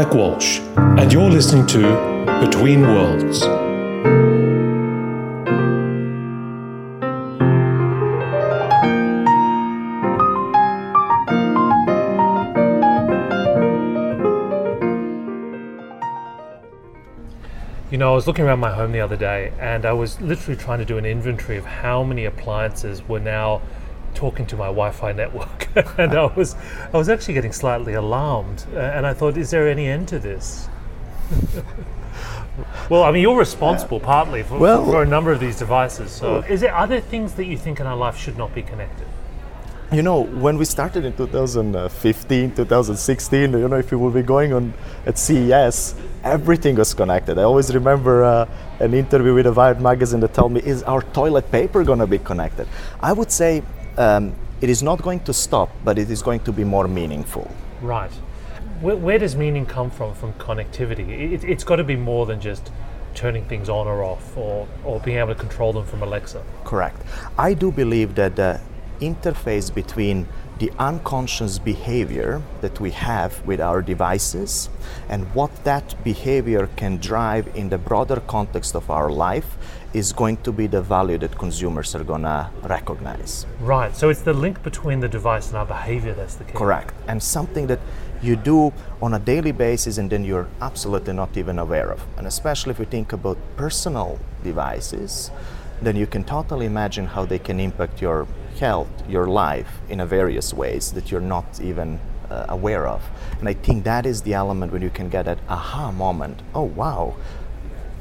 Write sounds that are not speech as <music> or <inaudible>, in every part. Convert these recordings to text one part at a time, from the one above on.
Mike Walsh, and you're listening to Between Worlds. You know, I was looking around my home the other day and I was literally trying to do an inventory of how many appliances were now talking to my Wi-Fi network, <laughs> and I was, I was actually getting slightly alarmed. Uh, and I thought, is there any end to this? <laughs> well, I mean, you're responsible partly for, Well- for a number of these devices. So, is there other things that you think in our life should not be connected? You know, when we started in 2015, 2016, you know, if you will be going on at CES, everything was connected. I always remember uh, an interview with a Wired magazine that told me, "Is our toilet paper going to be connected?" I would say um, it is not going to stop, but it is going to be more meaningful. Right. Where, where does meaning come from from connectivity? It, it's got to be more than just turning things on or off or, or being able to control them from Alexa. Correct. I do believe that the interface between the unconscious behavior that we have with our devices and what that behavior can drive in the broader context of our life is going to be the value that consumers are going to recognize. Right. So it's the link between the device and our behavior that's the key. Correct. And something that you do on a daily basis and then you're absolutely not even aware of. And especially if we think about personal devices, then you can totally imagine how they can impact your health, your life in a various ways that you're not even uh, aware of. And I think that is the element when you can get that aha moment. Oh wow,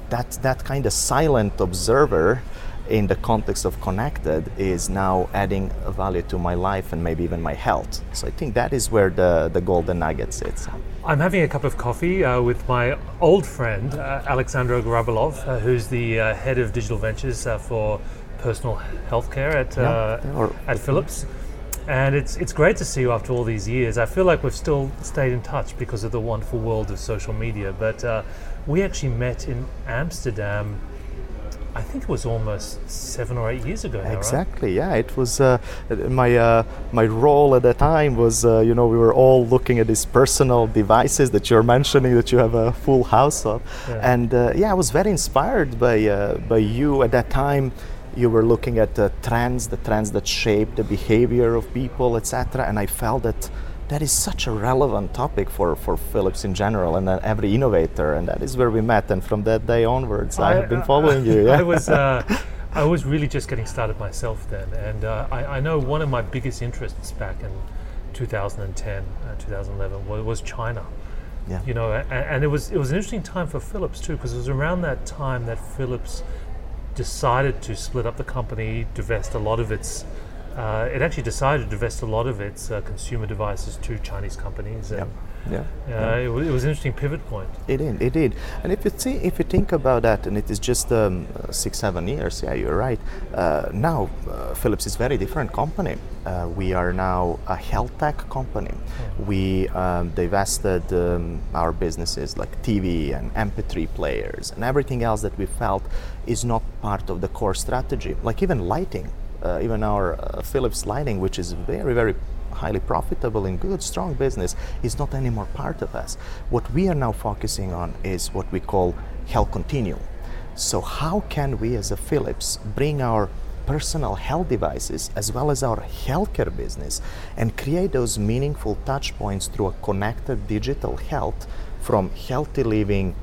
that that kind of silent observer in the context of connected is now adding a value to my life and maybe even my health. So I think that is where the, the golden nugget sits. I'm having a cup of coffee uh, with my old friend, uh, Alexandra Grabalov, uh, who's the uh, head of digital ventures uh, for personal healthcare at, uh, Yeah, or- at Philips. And it's, it's great to see you after all these years. I feel like we've still stayed in touch because of the wonderful world of social media. But uh, we actually met in Amsterdam, I think it was almost seven or eight years ago now, right? Exactly. Yeah, it was uh, my uh, my role at the time was uh, you know we were all looking at these personal devices that you're mentioning that you have a full house of, Yeah. and uh, yeah, I was very inspired by uh, by you at that time. You were looking at the trends, the trends that shape the behavior of people, etc. And I felt that that is such a relevant topic for, for Philips in general and uh, every innovator, and that is where we met. And from that day onwards, I, have been following you. <laughs> Yeah. I was uh, <laughs> I was really just getting started myself then, and uh, I, I know one of my biggest interests back in 2010, uh, 2011 was, was China. Yeah. You know, and, and it was it was an interesting time for Philips too, because it was around that time that Philips decided to split up the company, divest a lot of its. Uh, it actually decided to divest a lot of its uh, consumer devices to Chinese companies, and yeah. uh, it, wa- it was an interesting pivot point. It did. It did. And if you see, if you think about that, and it is just um, six, seven years. Yeah, you're right. Uh, now, uh, Philips is a very different company. Uh, we are now a health tech company. We um, divested um, our businesses like TV and MP3 players and everything else that we felt is not part of the core strategy. Like even lighting, uh, even our uh, Philips lighting, which is very, very highly profitable and good, strong business is not anymore part of us. What we are now focusing on is what we call health continuum. So, how can we as a Philips bring our personal health devices as well as our healthcare business and create those meaningful touch points through a connected digital health from healthy living,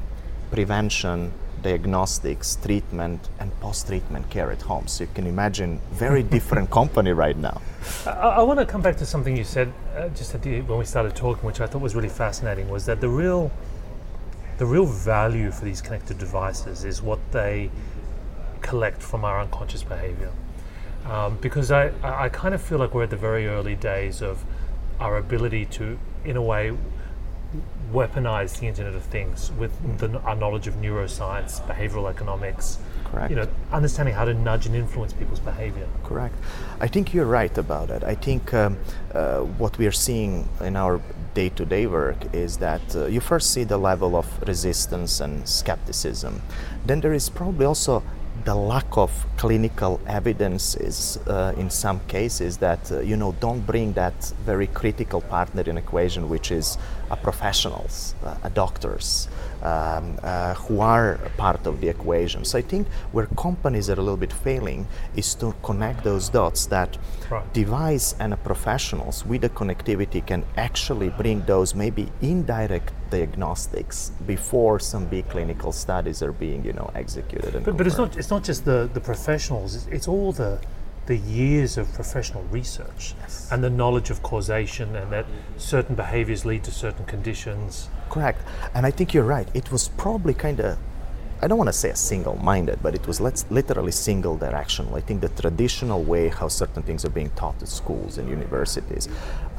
prevention, diagnostics, treatment, and post-treatment care at home. So you can imagine very different company right now. I, I want to come back to something you said uh, just the, when we started talking, which I thought was really fascinating, was that the real the real value for these connected devices is what they collect from our unconscious behavior. Um, because I I kind of feel like we're at the very early days of our ability to, in a way, weaponize the Internet of Things with the, our knowledge of neuroscience, behavioral economics, Correct. you know, understanding how to nudge and influence people's behavior. Correct. I think you're right about it. I think um, uh, what we are seeing in our day to day work is that uh, you first see the level of resistance and skepticism. Then there is probably also the lack of clinical evidence is uh, in some cases that uh, you know don't bring that very critical partner in equation which is a professionals uh, doctors um, uh, who are part of the equation so i think where companies are a little bit failing is to connect those dots that Right. device and a professionals with the connectivity can actually bring those maybe indirect diagnostics before some big clinical studies are being you know executed and But, but it's not it's not just the, the professionals. It's, it's all the the years of professional research Yes. and the knowledge of causation and that certain behaviors lead to certain conditions. Correct. And I think you're right. It was probably kind of, I don't want to say a single minded, but it was let's literally single directional. I think the traditional way how certain things are being taught at schools and universities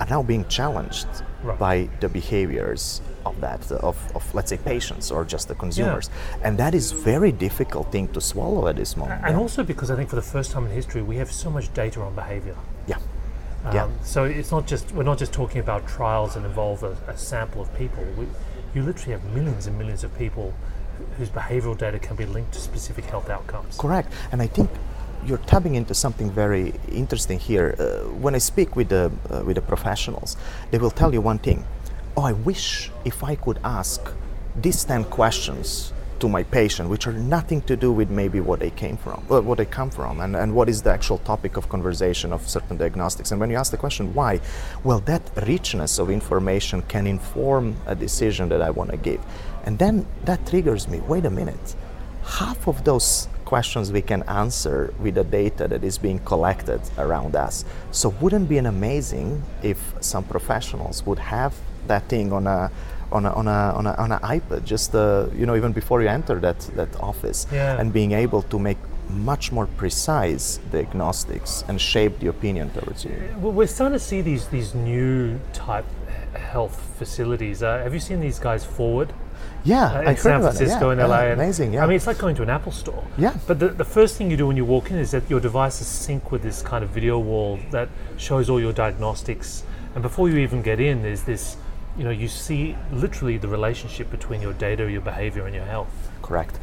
are now being challenged Right. by the behaviors of that, of, of let's say patients or just the consumers. And that is very difficult thing to swallow at this moment. And also because I think for the first time in history we have so much data on behavior. yeah. Um, Yeah. So it's not just we're not just talking about trials that involve a, a sample of people. We, you literally have millions and millions of people whose behavioral data can be linked to specific health outcomes. Correct. And I think you're tapping into something very interesting here. Uh, when I speak with the uh, with the professionals, they will tell you one thing. Oh, I wish if I could ask these ten questions to my patient, which are nothing to do with maybe what they came from, uh, what they come from, and, and what is the actual topic of conversation of certain diagnostics. And when you ask the question why, well, that richness of information can inform a decision that I want to give, and then that triggers me. Wait a minute half of those questions we can answer with the data that is being collected around us. So wouldn't it be an amazing if some professionals would have that thing on a on a, on a, on a, on a iPad, just uh, you know, even before you enter that, that office, Yeah. and being able to make much more precise diagnostics and shape the opinion towards you. Well, we're starting to see these these new type health facilities. Uh, have you seen these guys forward? Yeah, uh, in heard San Francisco yeah, and LA. yeah, amazing, yeah. I mean, it's like going to an Apple store. Yeah. But the, the first thing you do when you walk in is that your devices sync with this kind of video wall that shows all your diagnostics. And before you even get in, there's this, you know, you see literally the relationship between your data, your behavior, and your health. correct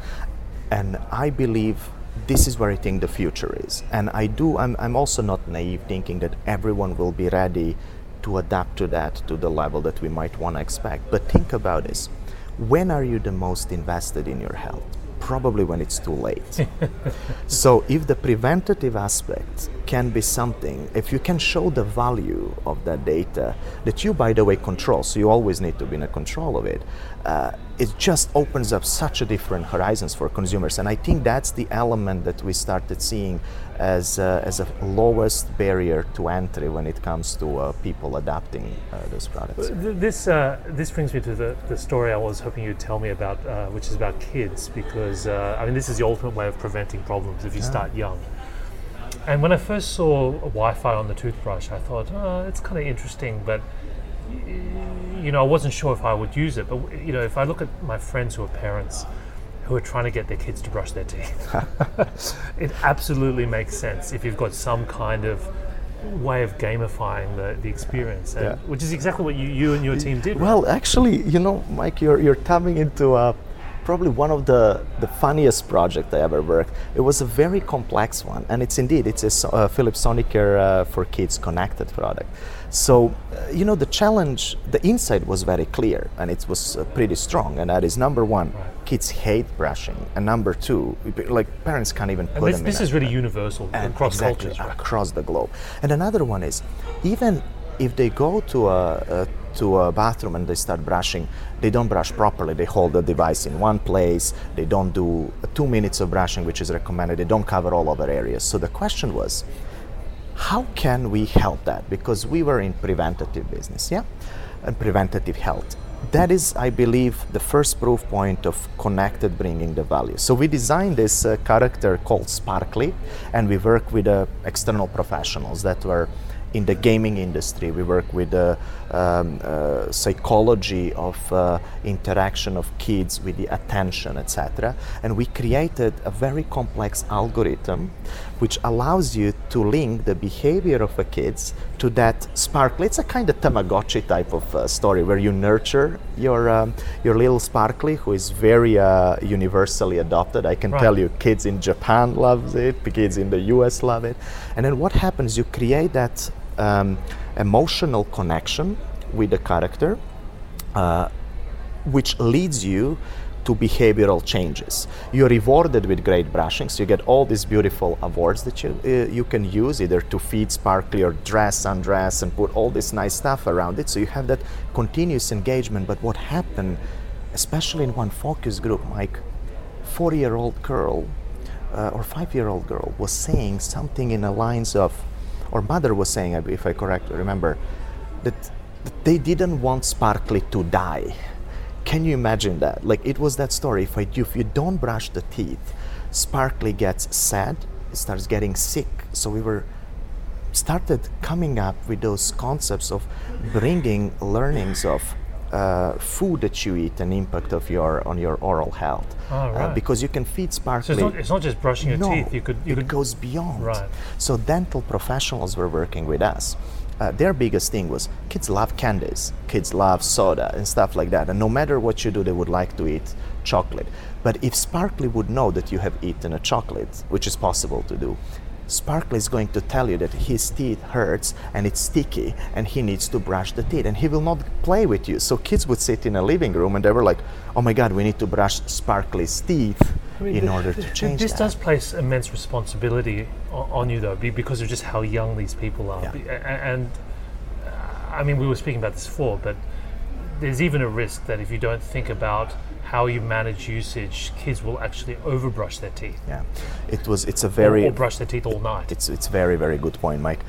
and i believe this is where i think the future is and i do i'm, I'm also not naive thinking that everyone will be ready to adapt to that to the level that we might want to expect but think about this when are you the most invested in your health? Probably when it's too late. <laughs> So if the preventative aspect can be something if you can show the value of that data that you by the way control so you always need to be in a control of it uh, it just opens up such a different horizons for consumers. And i think that's the element that we started seeing as, uh, as a lowest barrier to entry when it comes to uh, people adapting uh, those products. This uh, this brings me to the, the story I was hoping you'd tell me about, uh, which is about kids, because uh, I mean this is the ultimate way of preventing problems if you start young. And when I first saw Wi-Fi on the toothbrush, I thought, oh, it's kind of interesting, but you know, I wasn't sure if I would use it. But you know, if I look at my friends who are parents who are trying to get their kids to brush their teeth, <laughs> it absolutely makes sense if you've got some kind of way of gamifying the, the experience, and, Yeah. which is exactly what you, you and your team did. right? Well, actually, you know, Mike, you're, you're tapping into uh, probably one of the, the funniest projects I ever worked. It was a very complex one, and it's indeed it's a uh, Philips Sonicare uh, for Kids connected product. So, uh, you know, the challenge, the insight was very clear, and it was uh, pretty strong. And that is number one, kids hate brushing, and number two, like parents can't even put and this, them this is really universal across exactly, cultures. Right? across the globe. And another one is, even if they go to a, a to a bathroom and they start brushing, they don't brush properly. They hold the device in one place. They don't do two minutes of brushing, which is recommended. They don't cover all other areas. So the question was, how can we help that? Because we were in preventative business, yeah, and preventative health. That is, I believe, the first proof point of connected bringing the value. So we designed this uh, character called Sparkly, and we work with uh, external professionals that were in the gaming industry. We work with the um, uh, psychology of uh, interaction of kids with the attention, etc. And we created a very complex algorithm which allows you to link the behavior of the kids to that sparkly. It's a kind of Tamagotchi type of uh, story where you nurture your um, your little sparkly, who is very uh, universally adopted. I can Right. tell you, kids in Japan loves it, kids in the U.S. love it, and then what happens? You create that um, emotional connection with the character, uh, which leads you to behavioral changes. You're rewarded with great brushing, so you get all these beautiful awards that you uh, you can use either to feed sparkly or dress, undress, and put all this nice stuff around it. So you have that continuous engagement. But what happened, especially in one focus group, Mike, four-year-old girl uh, or five-year-old girl was saying something in the lines of, or mother was saying, if I correctly remember, that, they didn't want Sparkly to die. Can you imagine that? Like it was that story. If I if you don't brush the teeth, Sparkly gets sad, starts getting sick. So we were started coming up with those concepts of bringing learnings of uh, food that you eat and impact of your on your oral health. Oh, Uh, right. because you can feed So sparkly. it's not, it's not just brushing your no, teeth. You could you it could goes beyond. Right. So dental professionals were working with us. Uh, their biggest thing was kids love candies, kids love soda and stuff like that. And no matter what you do, they would like to eat chocolate. But if Sparkly would know that you have eaten a chocolate, which is possible to do, Sparkly is going to tell you that his teeth hurts and it's sticky and he needs to brush the teeth and he will not play with you. So kids would sit in a living room and they were like, "Oh my God, we need to brush Sparkly's teeth I mean, in th- order to change This that." does place immense responsibility o- on you, though, because of just how young these people are. Yeah. Be- a- a- And uh, I mean, we were speaking about this before, but there's even a risk that if you don't think about how you manage usage, kids will actually overbrush their teeth Yeah, it was. It's a or, very. or brush their teeth all night. It's it's very very good point, Mike.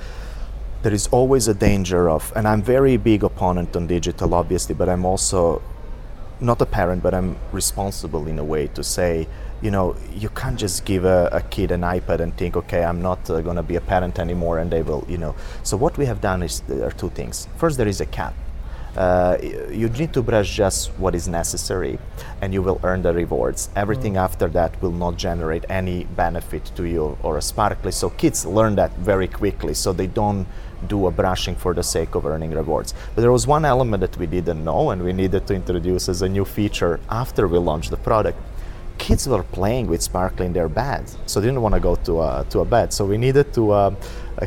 There is always a danger of, and I'm very big opponent on digital, obviously, but I'm also not a parent, but I'm responsible in a way to say, you know, you can't just give a, a kid an iPad and think, okay, I'm not uh, going to be a parent anymore, and they will, you know. So what we have done is there are two things. First, there is a cap. Uh, you need to brush just what is necessary, and you will earn the rewards. Everything after that will not generate any benefit to you or a sparkly. So kids learn that very quickly, so they don't do a brushing for the sake of earning rewards. But there was one element that we didn't know, and we needed to introduce as a new feature after we launched the product. Kids were playing with sparkly in their bed, so they didn't want to go to a, to a bed. So we needed to uh,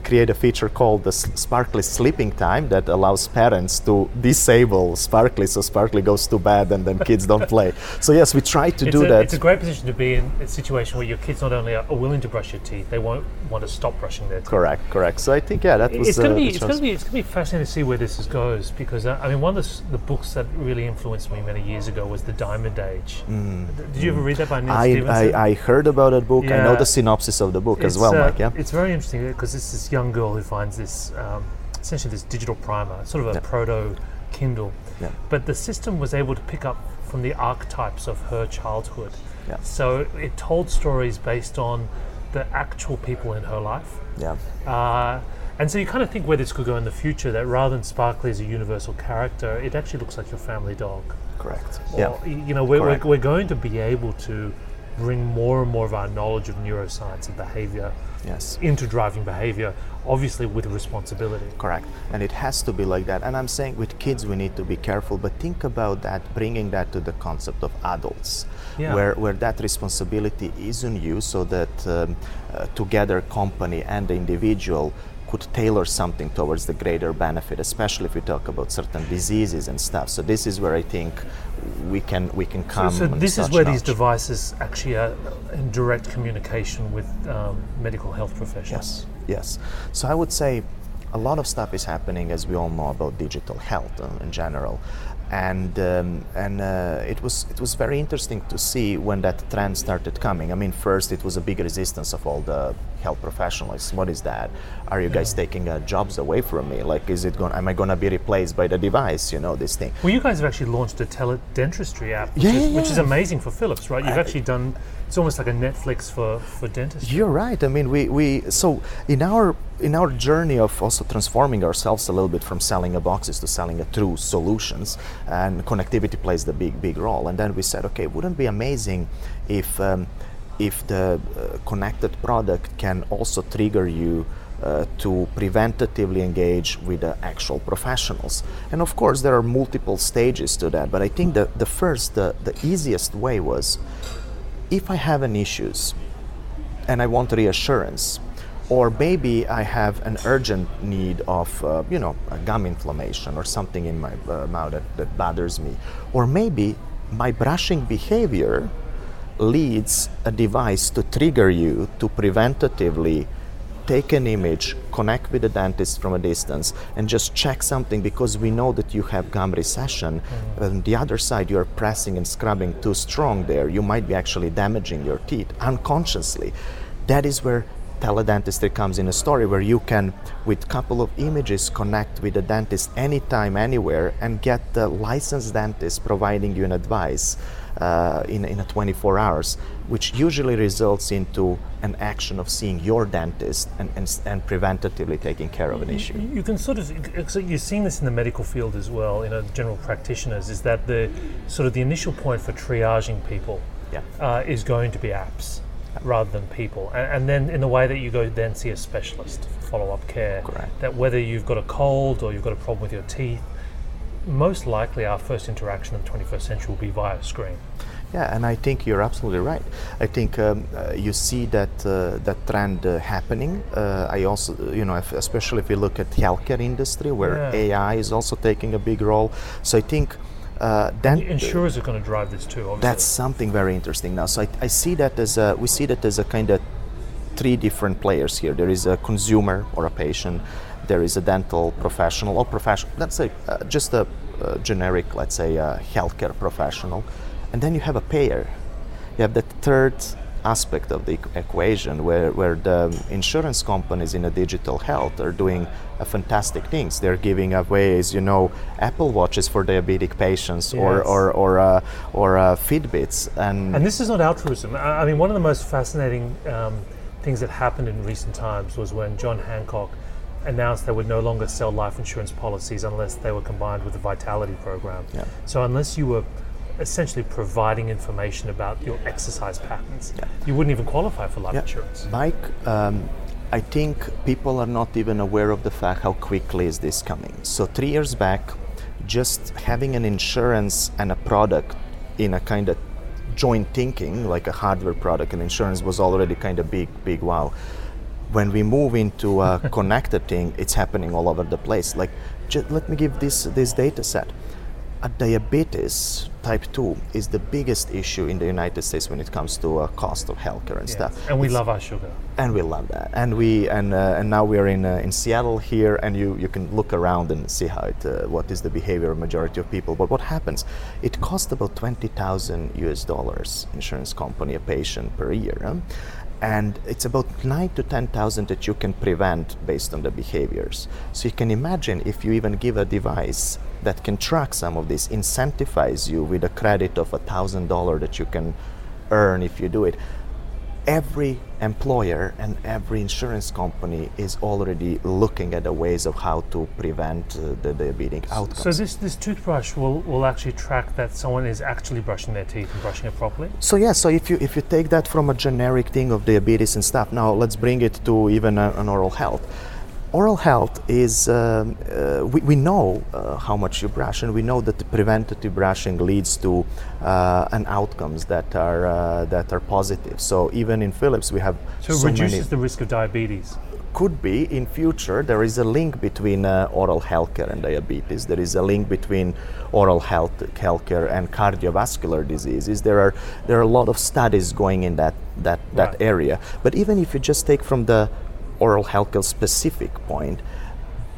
create a feature called the Sparkly Sleeping Time that allows parents to disable Sparkly, so Sparkly goes to bed and then kids don't play. <laughs> So yes, we try to it's, do a, that. it's a great position to be in a situation where your kids not only are willing to brush your teeth, they won't want to stop brushing their teeth. correct, correct. So I think yeah, that was. it's going uh, to be it's going to be it's going to be fascinating to see where this goes because uh, I mean one of the, the books that really influenced me many years ago was the Diamond Age. D- Did you ever read that by Neal Mm. I, Stephenson? I, I heard about that book. I know the synopsis of the book as well, uh, Mike. Yeah. It's very interesting because it's this young girl who finds this, um, essentially this digital primer, sort of a Yeah. proto Kindle. Yeah. But the system was able to pick up from the archetypes of her childhood. Yeah. So it told stories based on the actual people in her life. Yeah. Uh, and so you kind of think where this could go in the future that rather than Sparkly as a universal character, it actually looks like your family dog. Correct. Or, Yeah. You know, we're, we're, Correct. we're going to be able to bring more and more of our knowledge of neuroscience and behavior Yes. into driving behavior, obviously with responsibility. Correct. And it has to be like that. And I'm saying with kids, we need to be careful, but think about that, bringing that to the concept of adults, Yeah. where, where that responsibility is on you so that um, uh, together company and the individual could tailor something towards the greater benefit, especially if we talk about certain diseases and stuff. So this is where I think we can we can come. so and this is where these devices actually are in direct communication with um, medical health professionals. Yes, yes. So I would say a lot of stuff is happening, as we all know, about digital health uh, in general, and um, and uh, it was it was very interesting to see when that trend started coming. I mean, first it was a big resistance of all the health professionals. What is that? Are you guys taking uh, jobs away from me? Like, is it going? Am I going to be replaced by the device? You know, this thing. Well, you guys have actually launched a teledentistry app, which, Yeah, is, yeah, which is amazing for Philips, right? You've I- actually done. It's almost like a Netflix for for dentistry. You're right. I mean, we, we so in our in our journey of also transforming ourselves a little bit from selling a boxes to selling a true solutions, and connectivity plays the big big role. And then we said, okay, wouldn't it be amazing if um, if the uh, connected product can also trigger you. Uh, to preventatively engage with the actual professionals. And of course, there are multiple stages to that, but I think the, the first, the, the easiest way was if I have an issues and I want reassurance, or maybe I have an urgent need of, uh, you know, a gum inflammation or something in my uh, mouth that, that bothers me, or maybe my brushing behavior leads a device to trigger you to preventatively take an image, connect with the dentist from a distance, and just check something because we know that you have gum recession. Mm. On the other side, you're pressing and scrubbing too strong there. You might be actually damaging your teeth unconsciously. That is where teledentistry comes in a story where you can with couple of images connect with a dentist anytime anywhere and get the licensed dentist providing you an advice uh, in, in a 24 hours which usually results into an action of seeing your dentist and, and, and preventatively taking care of an issue You can sort of so you're seeing this in the medical field as well. You know, general practitioners is that the sort of the initial point for triaging people Yeah. uh, is going to be apps rather than people, and, and then in the way that you go then see a specialist for follow up care. Correct. That whether you've got a cold or you've got a problem with your teeth, most likely our first interaction in the 21st century will be via screen. Yeah, and I think you're absolutely right. I think um, uh, you see that uh, that trend uh, happening. Uh, I also, you know, if, especially if you look at healthcare industry where Yeah. AI is also taking a big role. So I think uh, then Insurers are going to drive this too. Obviously. that's something very interesting now. So I, I see that as a, we see that as a kind of three different players here. There is a consumer or a patient. There is a dental professional or professional. Let's say uh, just a, uh generic, let's say, uh, healthcare professional, and then you have a payer. You have the third aspect of the equation where, where the insurance companies in a digital health are doing fantastic things. They're giving away, as you know, Apple Watches for diabetic patients or, Yes. or, or, uh, or uh, Fitbits. And, And this is not altruism. I I mean, one of the most fascinating um, things that happened in recent times was when John Hancock announced they would no longer sell life insurance policies unless they were combined with the Vitality program. Yeah. So unless you were essentially providing information about your exercise patterns, Yeah. you wouldn't even qualify for life Yeah. insurance. Mike, um, I think people are not even aware of the fact how quickly is this coming. So three years back, just having an insurance and a product in a kind of joint thinking, like a hardware product and insurance, was already kind of big, big wow. When we move into a <laughs> connected thing, it's happening all over the place. Like, ju- let me give this this data set. A diabetes type 2 is the biggest issue in the United States when it comes to uh, cost of healthcare and Yes. stuff. And we It's- love our sugar. and we love that. And we and uh, and now we are in uh, in Seattle here, and you you can look around and see how it uh, what is the behavior of majority of people. But what happens? It costs about twenty thousand U.S. dollars insurance company a patient per year. huh? And it's about nine to ten thousand that you can prevent based on the behaviors. So you can imagine if you even give a device that can track some of this, incentivize you with a credit of a thousand dollar that you can earn if you do it every employer and every insurance company is already looking at the ways of how to prevent uh, the diabetic outcomes. So this, this toothbrush will, will actually track that someone is actually brushing their teeth and brushing it properly? So yeah, so if you if you take that from a generic thing of diabetes and stuff, now let's bring it to even a, an oral health. Oral health is um, uh, we, we know uh, how much you brush, and we know that the preventative brushing leads to uh, an outcomes that are uh, that are positive. So even in Philips, we have So so reduces many the risk of diabetes. could be in future there is a link between uh, oral healthcare and diabetes there is a link between oral health healthcare and cardiovascular diseases there are there are a lot of studies going in that that that Right. area but even if you just take from the oral healthcare specific point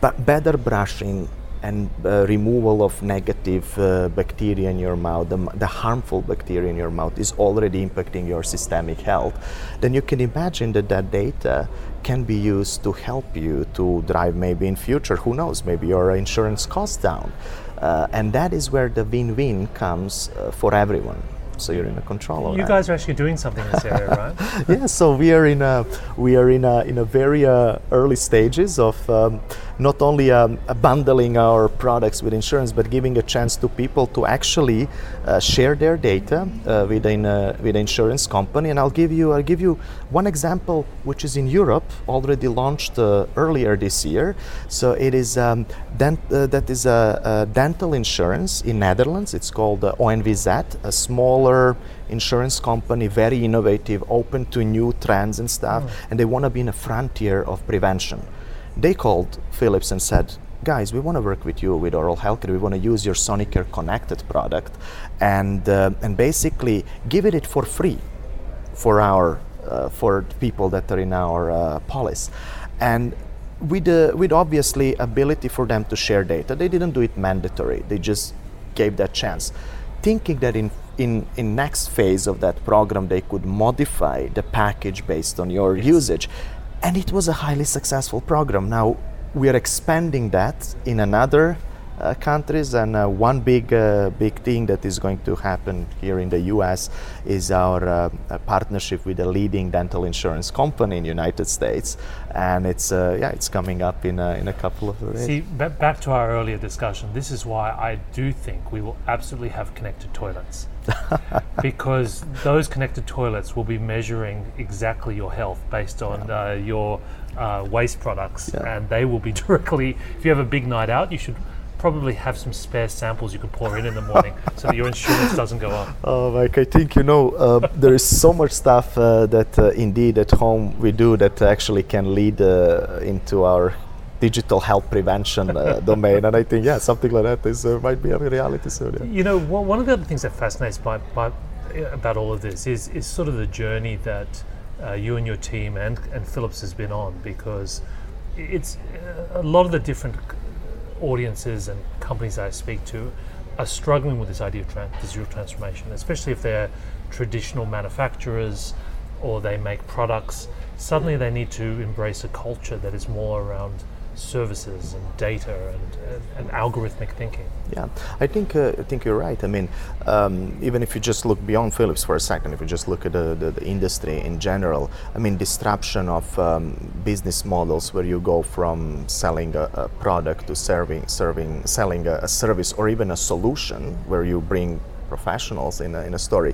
but better brushing and uh, removal of negative uh, bacteria in your mouth, the, the, harmful bacteria in your mouth is already impacting your systemic health, then you can imagine that that data can be used to help you to drive maybe in future, who knows, maybe your insurance costs down. Uh, and that is where the win-win comes uh, for everyone so you're in a control of you that. guys are actually doing something in this <laughs> area, right? yeah, so we are in a we are in a in a very uh, early stages of um, not only um, bundling our products with insurance, but giving a chance to people to actually uh, share their data uh, within uh, with an insurance company. And I'll give you I'll give you one example, which is in Europe, already launched uh, earlier this year. So it is um, dent, uh, that is a, a, dental insurance in Netherlands. It's called uh, ONVZ, a smaller insurance company, very innovative, open to new trends and stuff, mm. and they want to be in a frontier of prevention. They called Philips and said, guys, we want to work with you with oral healthcare. We want to use your Sonicare connected product and, uh, and basically give it for free for our uh, for people that are in our uh, policy. And with, uh, with obviously ability for them to share data. They didn't do it mandatory. They just gave that chance, thinking that in in in next phase of that program they could modify the package based on your usage, and it was a highly successful program. Now we are expanding that in another uh, countries. And uh, one big uh, big thing that is going to happen here in the U.S. is our partnership with a leading dental insurance company in the United States, and it's yeah it's coming up in a, in a couple of days. See, b- back to our earlier discussion. This is why I do think we will absolutely have connected toilets. <laughs> because those connected toilets will be measuring exactly your health based on yeah. uh, your uh, waste products, yeah. and they will be <laughs> directly. If you have a big night out, you should probably have some spare samples you can pour in in the morning <laughs> so that your insurance doesn't go up. Oh, Mike, I think you know uh, there is so much stuff uh, that uh, indeed at home we do that actually can lead uh, into our digital health prevention uh, <laughs> domain, and I think yeah, something like that is uh, might be a reality soon. Yeah. You know, one of the other things that fascinates me about all of this is is sort of the journey that you and your team and and Philips has been on because it's a lot of the different audiences and companies I speak to are struggling with this idea of digital transformation, especially if they're traditional manufacturers or they make products. Suddenly, they need to embrace a culture that is more around services and data and, and, and algorithmic thinking. Yeah, I think uh, I think you're right. I mean, um, even if you just look beyond Philips for a second, if you just look at the, the, the industry in general, I mean, disruption of um, business models where you go from selling a, a product to serving, serving, selling a, a, service or even a solution where you bring professionals in a, in a story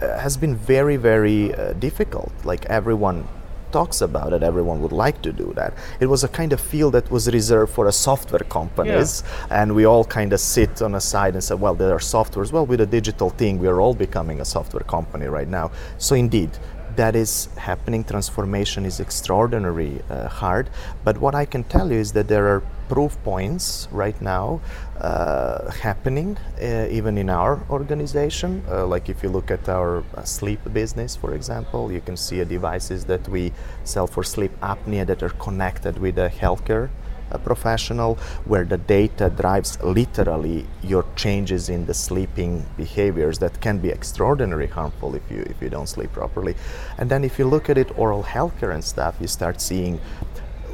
has been very, very uh, difficult. Like everyone talks about it, everyone would like to do that. It was a kind of field that was reserved for a software companies, yeah. and we all kind of sit on a side and say, well, there are softwares. Well, with a digital thing, we are all becoming a software company right now. So indeed, that is happening. Transformation is extraordinarily uh, hard. But what I can tell you is that there are proof points right now happening uh, even in our organization. Uh, like if you look at our uh, sleep business, for example, you can see devices that we sell for sleep apnea that are connected with a healthcare professional where the data drives literally your changes in the sleeping behaviors that can be extraordinarily harmful if you if you don't sleep properly and then if you look at it oral healthcare and stuff you start seeing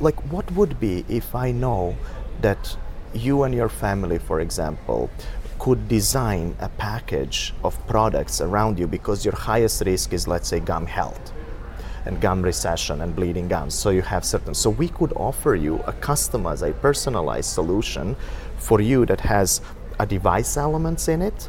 like what would be if i know that you and your family for example could design a package of products around you because your highest risk is let's say gum health and gum recession and bleeding gums. So you have certain. So we could offer you a customized, a personalized solution for you that has a device elements in it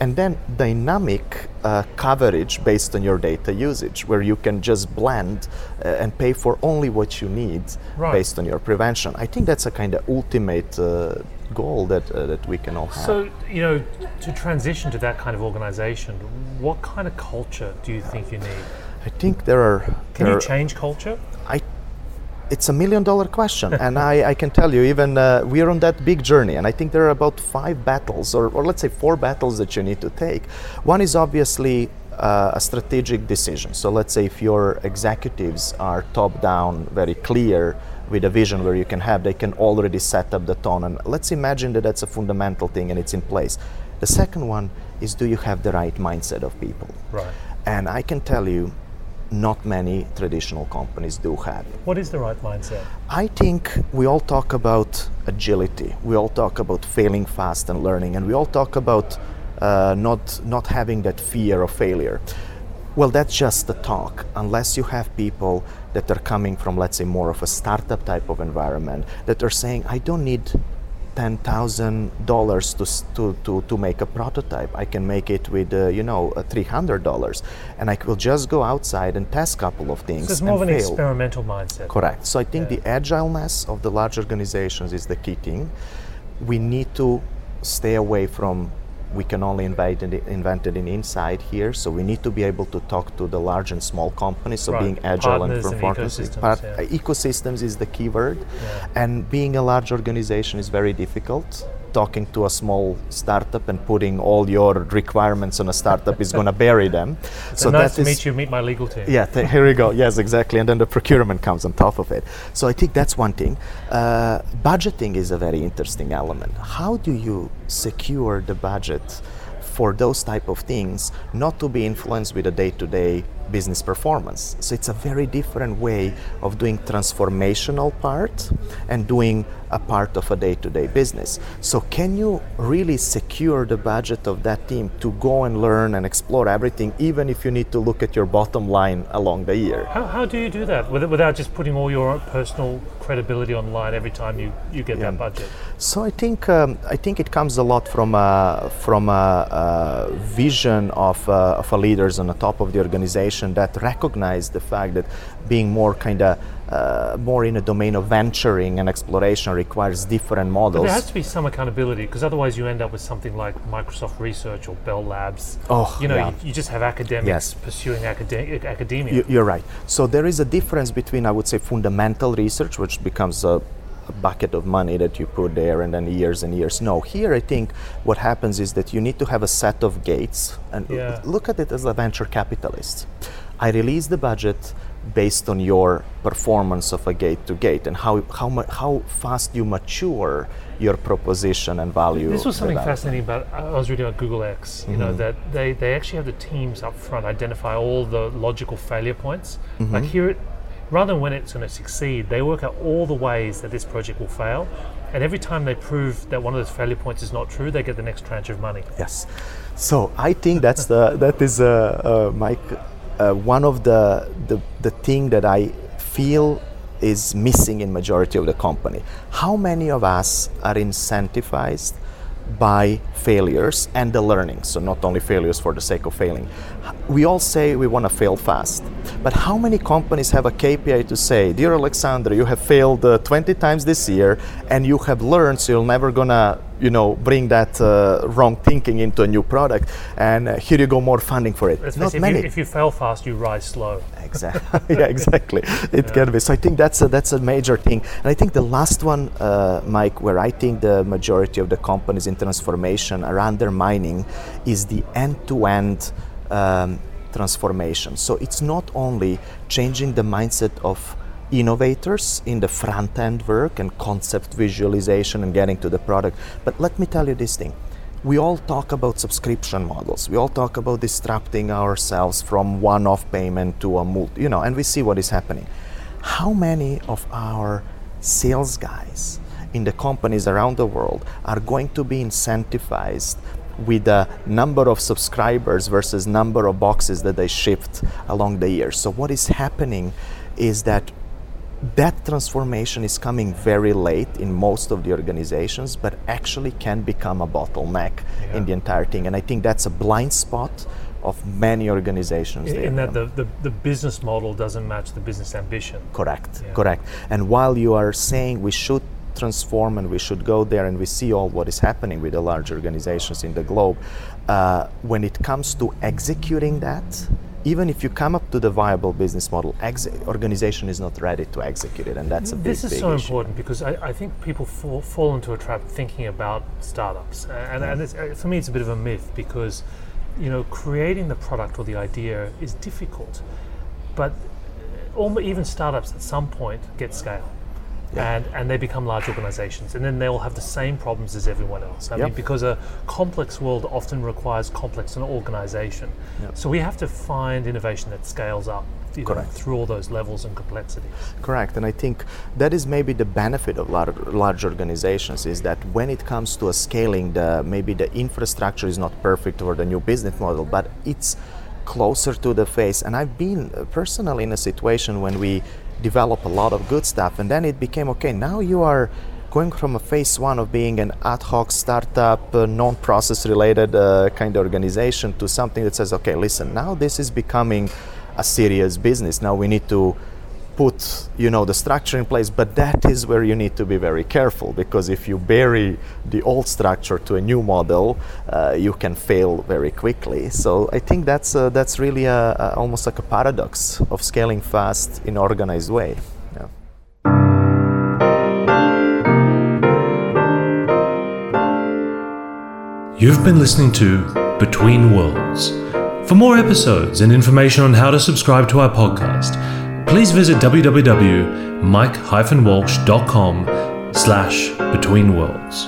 and then dynamic uh, coverage based on your data usage where you can just blend uh, and pay for only what you need right. based on your prevention i think that's a kind of ultimate uh, goal that uh, that we can all have so you know to transition to that kind of organization what kind of culture do you think you need I think there are. Can there you change culture? I. It's a million dollar question, and I, I can tell you, even uh, we are on that big journey, and I think there are about five battles, or, or let's say four battles that you need to take. One is obviously uh, a strategic decision. So let's say if your executives are top down, very clear with a vision where you can have, they can already set up the tone. And let's imagine that that's a fundamental thing and it's in place. The second one is do you have the right mindset of people? Right. And I can tell you, not many traditional companies do have. What is the right mindset? I think we all talk about agility. We all talk about failing fast and learning, and we all talk about uh, not not having that fear of failure. Well, that's just the talk. Unless you have people that are coming from, let's say, more of a startup type of environment that are saying, "I don't need ten thousand dollars to to to to make a prototype. I can make it with uh, you know three hundred dollars, and I will just go outside and test a couple of things. So it's more of an fail. experimental mindset. Correct. So I think Yeah. the agileness of the large organizations is the key thing. We need to stay away from. We can only invent it, invent it in inside here, so we need to be able to talk to the large and small companies. So Right. being agile Partners and and ecosystems, Part- yeah. ecosystems is the key word, Yeah. and being a large organization is very difficult. Talking to a small startup and putting all your requirements on a startup is going to bury them. <laughs> So, nice to is- meet you. Meet my legal team. yeah, th- here we go. Yes, exactly. And then the procurement comes on top of it. So I think that's one thing. Uh, budgeting is a very interesting element. How do you secure the budget for those type of things, not to be influenced with a day-to-day business performance? So it's a very different way of doing transformational part and doing a part of a day-to-day business. So can you really secure the budget of that team to go and learn and explore everything, even if you need to look at your bottom line along the year? How, how do you do that without just putting all your personal credibility online every time you, you get Yeah. that budget? So I think um, I think it comes a lot from a, from a, a vision of, uh, of a leaders on the top of the organization that recognize the fact that being more kind of uh, more in a domain of venturing and exploration requires different But models. there has to be some accountability because otherwise you end up with something like Microsoft Research or Bell Labs. Oh, you know, yeah. you, you just have academics Yes. pursuing acade- academia. You- You're right. So there is a difference between, I would say, fundamental research, which becomes a, a bucket of money that you put there and then years and years. No, here I think what happens is that you need to have a set of gates and Yeah. look at it as a venture capitalist. I release the budget based on your performance of a gate to gate and how how mu- how fast you mature your proposition and value. This was something fascinating about. I was reading about Google X. You Mm-hmm. know that they, they actually have the teams up front identify all the logical failure points. Mm-hmm. Like here, it, rather than when it's going to succeed, they work out all the ways that this project will fail, and every time they prove that one of those failure points is not true, they get the next tranche of money. Yes. So I think that's the that is uh, uh, Mike uh, one of the, the the thing that I feel is missing in majority of the company. How many of us are incentivized by failures and the learning? So not only failures for the sake of failing. We all say we want to fail fast, but how many companies have a KPI to say, "Dear Alexander, you have failed uh, 20 times this year, and you have learned, so you're never gonna." you know, bring that uh, wrong thinking into a new product, and uh, here you go, more funding for it. Not if many. you, if you fail fast, you rise slow. Exactly. <laughs> yeah, exactly. It can be. So I think that's a, that's a major thing. And I think the last one, uh, Mike, where I think the majority of the companies in transformation are undermining, is the end-to-end um, transformation. So it's not only changing the mindset of innovators in the front end work and concept visualization and getting to the product. But let me tell you this thing. We all talk about subscription models. We all talk about disrupting ourselves from one off payment to a multi, you know, and we see what is happening. How many of our sales guys in the companies around the world are going to be incentivized with the number of subscribers versus number of boxes that they shipped along the years? So what is happening is that that transformation is coming very late in most of the organizations, but actually can become a bottleneck Yeah. in the entire thing. And I think that's a blind spot of many organizations. In, in that the, the, the business model doesn't match the business ambition. Correct, Yeah. correct. And while you are saying we should transform and we should go there and we see all what is happening with the large organizations in the globe, uh, when it comes to executing that, even if you come up to the viable business model, ex- organization is not ready to execute it, and that's a big, This is big so issue. important because I, I think people fall, fall into a trap thinking about startups, and, and it's, uh, for me, it's a bit of a myth because you know creating the product or the idea is difficult, but even startups at some point get scale. Yeah. and and they become large organizations, and then they all have the same problems as everyone else. I Yep. mean, because a complex world often requires complex an organization. Yep. So we have to find innovation that scales up. You know, through all those levels and complexities. Correct, and I think that is maybe the benefit of large, large organizations is that when it comes to a scaling, the maybe the infrastructure is not perfect for the new business model, but it's closer to the face. And I've been uh, personally in a situation when we develop a lot of good stuff, and then it became okay. Now you are going from a phase one of being an ad hoc startup, uh, non-process related uh, kind of organization to something that says, okay, listen, now this is becoming a serious business. Now we need to put you know the structure in place but that is where you need to be very careful because if you bury the old structure to a new model uh, you can fail very quickly so i think that's uh, that's really a, a, almost like a paradox of scaling fast in organized way. You've been listening to Between Worlds. For more episodes and information on how to subscribe to our podcast, please visit www.mike-walsh.com slash between worlds.